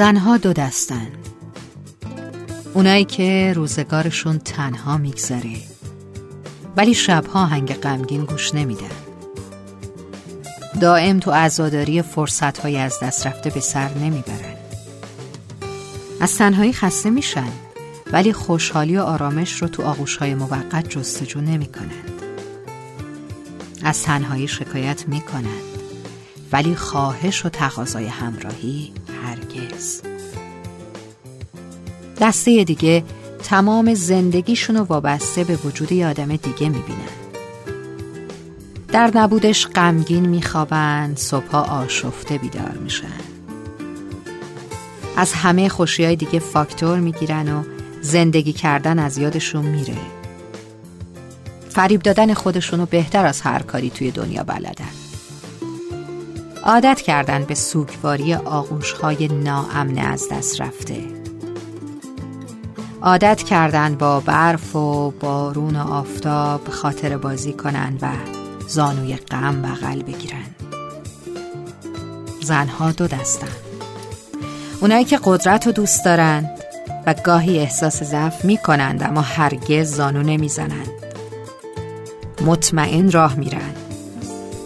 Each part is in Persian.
زنها دو دستن. اونایی که روزگارشون تنها میگذره. ولی شبها هنگ غمگین گوش نمیدن. دائم تو عزاداری فرصت های از دست رفته به سر نمی‌برن. از تنهایی خسته میشن ولی خوشحالی و آرامش رو تو آغوش های موقت جستجو نمی کنند. از تنهایی شکایت می کنند ولی خواهش و تقاضای همراهی هرگز دسته دیگه تمام زندگیشون رو وابسته به وجود یه آدم دیگه می‌بینن. در نبودش غمگین میخوابن صبحها آشفته بیدار میشن. از همه خوشی های دیگه فاکتور می‌گیرن و زندگی کردن از یادشون میره. فریب دادن خودشونو بهتر از هر کاری توی دنیا بلدن. عادت کردن به سوگواری آغوش های ناامن از دست رفته. عادت کردن با برف و بارون و آفتاب خاطر بازی کنن و زانوی غم بغل بگیرن. زنها دو دستن. اونایی که قدرت رو دوست دارند و گاهی احساس ضعف می کنند اما هرگز زانو نمی‌زنند مطمئن راه میرن.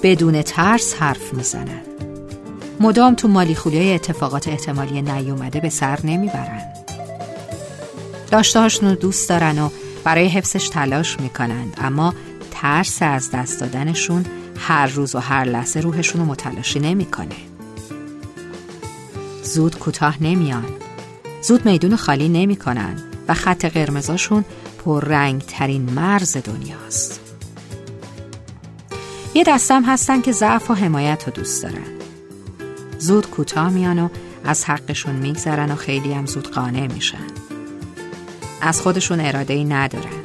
بدون ترس حرف می‌زنند مدام تو مالی خولی اتفاقات احتمالی نیومده به سر نمی‌برند داشته رو دوست دارن و برای حفظش تلاش می‌کنند اما ترس از دست دادنشون هر روز و هر لحظه روحشون رو متلاشی نمی‌کنه. زود کوتاه نمیان. زود میدون خالی نمی‌کنن و خط قرمزاشون رنگ ترین مرز دنیاست. یه دستم هستن که ضعف و حمایت رو دوست دارن. زود کوتاه میان و از حقشون میگذرن و خیلی هم زود قانع میشن. از خودشون اراده ای ندارن.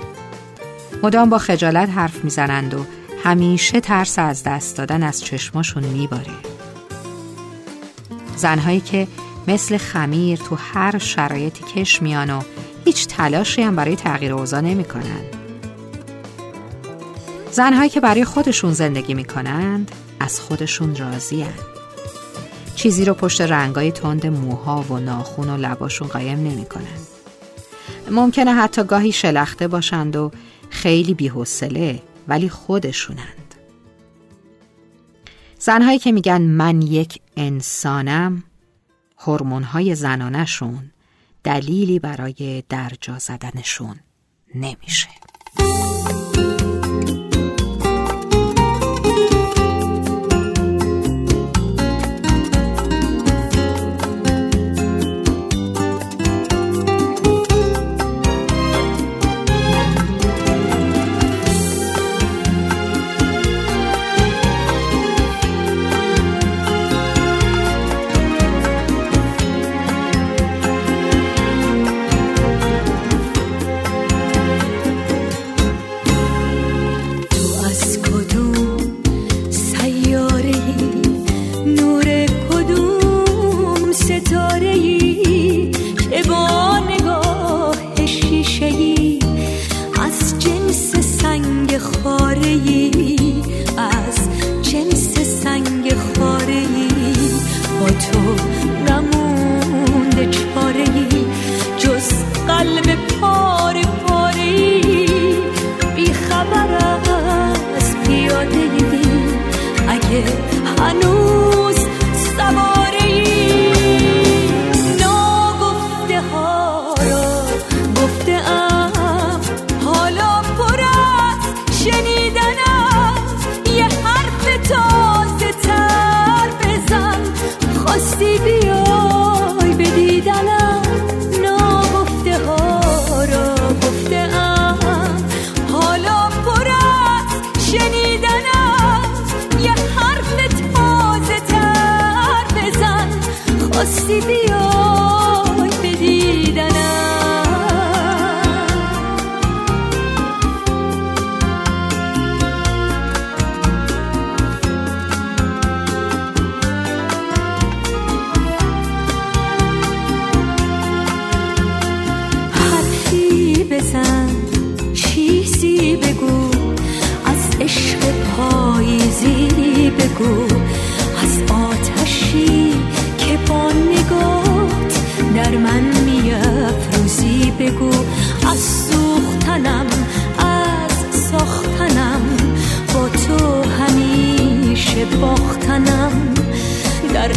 مدام با خجالت حرف می‌زنند و همیشه ترس از دست دادن از چشماشون میباره. زنهایی که مثل خمیر تو هر شرایطی کش میان و هیچ تلاشی هم برای تغییر اوضاع نمی‌کنن. زنهایی که برای خودشون زندگی می‌کنند از خودشون راضی چیزی رو پشت رنگای تند موها و ناخون و لباشون قایم نمی‌کنن. ممکنه حتی گاهی شلخته باشند و خیلی بیحوصله ولی خودشونند زنهایی که میگن من یک انسانم هورمون‌های زنانشون دلیلی برای درجا زدنشون نمیشه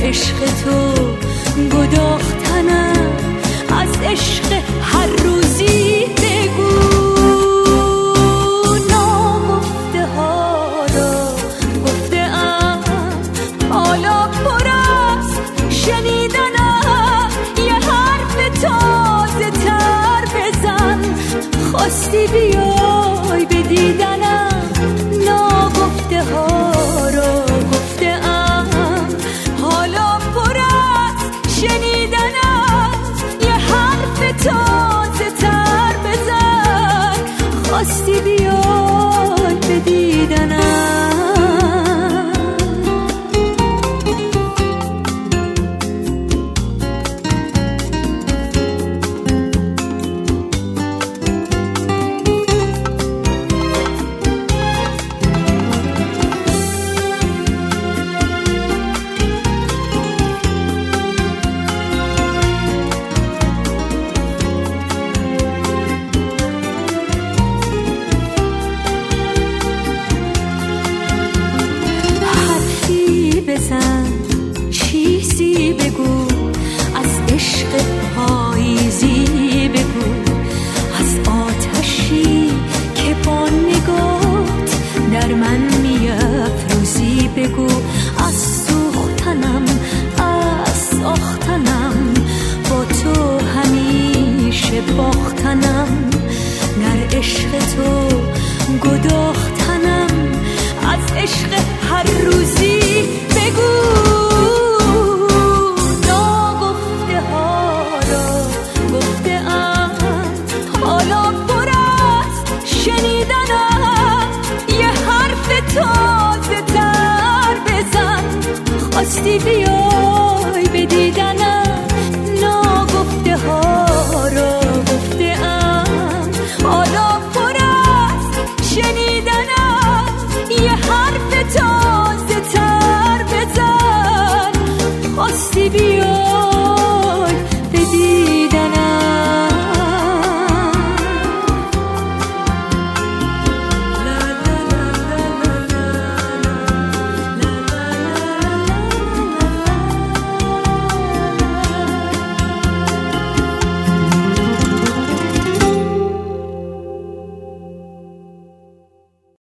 عشق تو گداختنم. از عشق هر روزی بگو. ناگفته ها را گفته ام. حالا پر است شنیدنم. یه حرف تازه تر بزن. خواستی بیای به دیدنم. ناگفته ها حرف گداختنم از عشق هر روزی بگو ناگفته ها را گفته ام. حالا پر است شنیدنم. یه حرف تازه تر بزن. خواستی بیا شنیدنم یه حرف تو